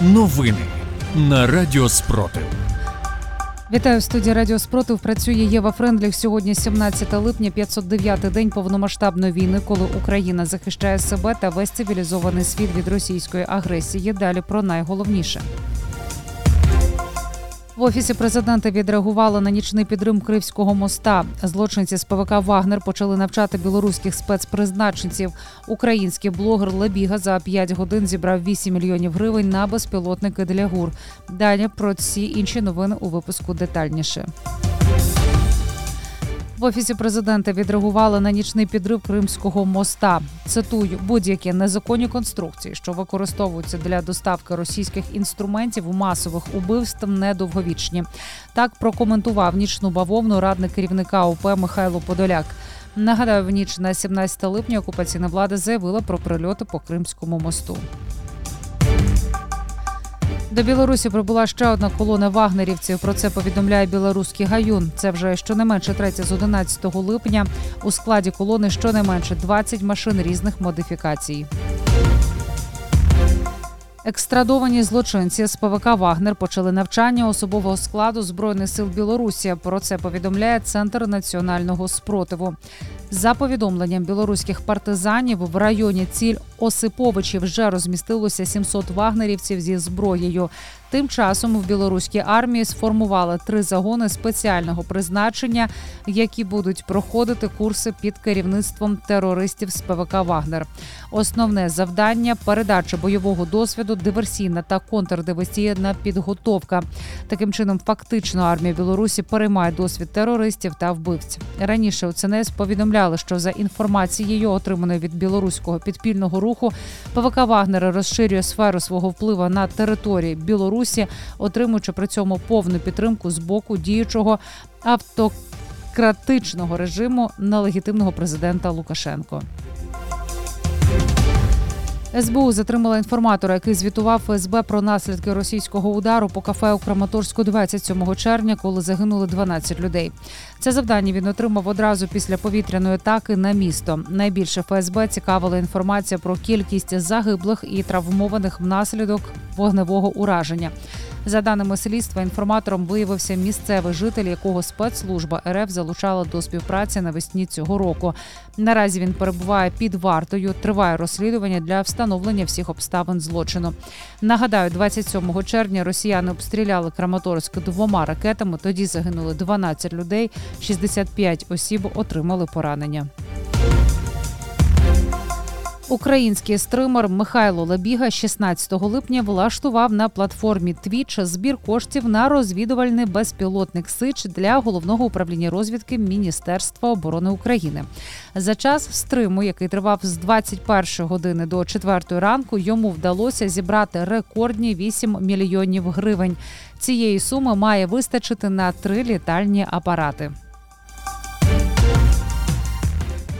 Новини на Радіо Спротив. Вітаю в студії Радіо Спротив. Працює Єва Френдліх. Сьогодні 17 липня, 509-й день повномасштабної війни, коли Україна захищає себе та весь цивілізований світ від російської агресії. Далі про найголовніше. В офісі президента відреагували на нічний підрим Кривського моста. Злочинці з ПВК Вагнер почали навчати білоруських спецпризначенців. Український блогер Лебіга за 5 годин зібрав 8 мільйонів гривень на безпілотники для гур. Далі про ці інші новини у випуску детальніше. В офісі президента відреагували на нічний підрив Кримського моста. Цитую будь-які незаконні конструкції, що використовуються для доставки російських інструментів масових убивств, недовговічні. Так прокоментував нічну бавовну радник керівника ОП Михайло Подоляк. Нагадаю, в ніч на 17 липня окупаційна влада заявила про прильоти по Кримському мосту. До Білорусі прибула ще одна колона вагнерівців. Про це повідомляє білоруський гаюн. Це вже щонайменше третя з 11 липня. У складі колони щонайменше 20 машин різних модифікацій. Екстрадовані злочинці з ПВК Вагнер почали навчання особового складу збройних сил Білорусі. Про це повідомляє Центр національного спротиву. За повідомленням білоруських партизанів в районі ціль Осиповичі вже розмістилося 700 вагнерівців зі зброєю. Тим часом в білоруській армії сформували три загони спеціального призначення, які будуть проходити курси під керівництвом терористів з ПВК Вагнер. Основне завдання передача бойового досвіду, диверсійна та контрдиверсійна підготовка. Таким чином, фактично армія Білорусі переймає досвід терористів та вбивців. Раніше у ЦНС повідомляли, що за інформацією, отриманою від білоруського підпільного руху, ПВК Вагнера розширює сферу свого впливу на території Білорусі, отримуючи при цьому повну підтримку з боку діючого автократичного режиму нелегітимного президента Лукашенко. СБУ затримала інформатора, який звітував ФСБ про наслідки російського удару по кафе у Краматорську 27 червня, коли загинули 12 людей. Це завдання він отримав одразу після повітряної атаки на місто. Найбільше ФСБ цікавила інформація про кількість загиблих і травмованих внаслідок вогневого ураження. За даними слідства, інформатором виявився місцевий житель, якого спецслужба РФ залучала до співпраці навесні цього року. Наразі він перебуває під вартою. Триває розслідування для встановлення всіх обставин злочину. Нагадаю, 27 червня росіяни обстріляли Краматорськ двома ракетами. Тоді загинули 12 людей, 65 осіб отримали поранення. Український стример Михайло Лебіга 16 липня влаштував на платформі Twitch збір коштів на розвідувальний безпілотник Сич для головного управління розвідки Міністерства оборони України. За час стриму, який тривав з 21 години до 4 ранку, йому вдалося зібрати рекордні 8 мільйонів гривень. Цієї суми має вистачити на три літальні апарати.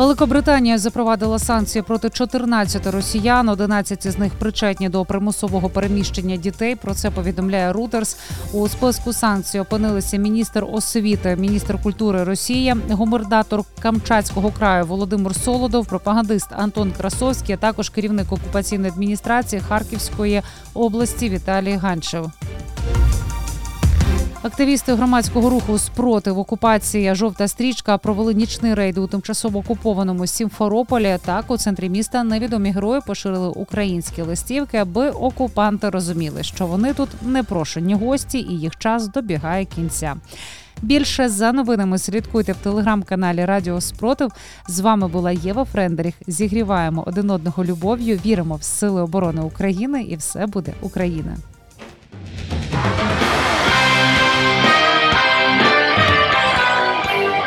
Великобританія запровадила санкції проти 14 росіян. 11 з них причетні до примусового переміщення дітей. Про це повідомляє Рутерс. У списку санкцій опинилися міністр освіти, міністр культури Росії, гумердатор Камчатського краю Володимир Солодов, пропагандист Антон Красовський, а також керівник окупаційної адміністрації Харківської області Віталій Ганчев. Активісти громадського руху спротив окупації жовта стрічка провели нічний рейд у тимчасово окупованому Сімферополі. Так у центрі міста невідомі герої поширили українські листівки, аби окупанти розуміли, що вони тут непрошені гості, і їх час добігає кінця. Більше за новинами слідкуйте в телеграм-каналі Радіо Спротив. З вами була Єва Френдріх. Зігріваємо один одного любов'ю. Віримо в сили оборони України, і все буде Україна.